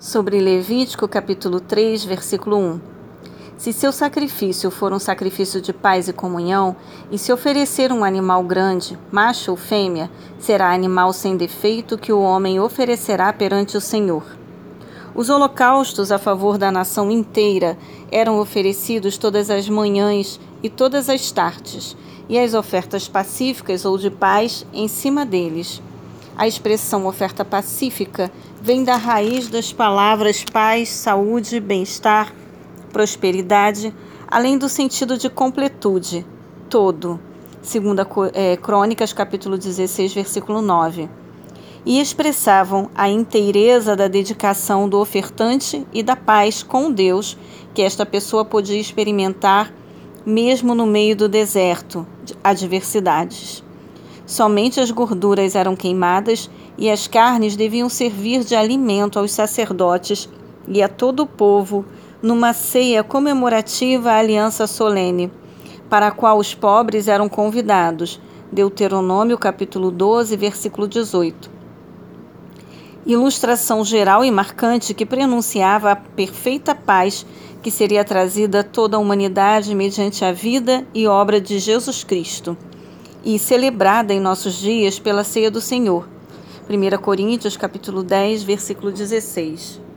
sobre Levítico capítulo 3, versículo 1. Se seu sacrifício for um sacrifício de paz e comunhão, e se oferecer um animal grande, macho ou fêmea, será animal sem defeito que o homem oferecerá perante o Senhor. Os holocaustos a favor da nação inteira eram oferecidos todas as manhãs e todas as tardes, e as ofertas pacíficas ou de paz em cima deles. A expressão oferta pacífica vem da raiz das palavras paz, saúde, bem-estar, prosperidade, além do sentido de completude, todo. Segunda é, Crônicas, capítulo 16, versículo 9. E expressavam a inteireza da dedicação do ofertante e da paz com Deus que esta pessoa podia experimentar mesmo no meio do deserto, adversidades. Somente as gorduras eram queimadas e as carnes deviam servir de alimento aos sacerdotes e a todo o povo numa ceia comemorativa à aliança solene, para a qual os pobres eram convidados. Deuteronômio capítulo 12, versículo 18. Ilustração geral e marcante que prenunciava a perfeita paz que seria trazida a toda a humanidade mediante a vida e obra de Jesus Cristo e celebrada em nossos dias pela ceia do Senhor. 1 Coríntios capítulo 10, versículo 16.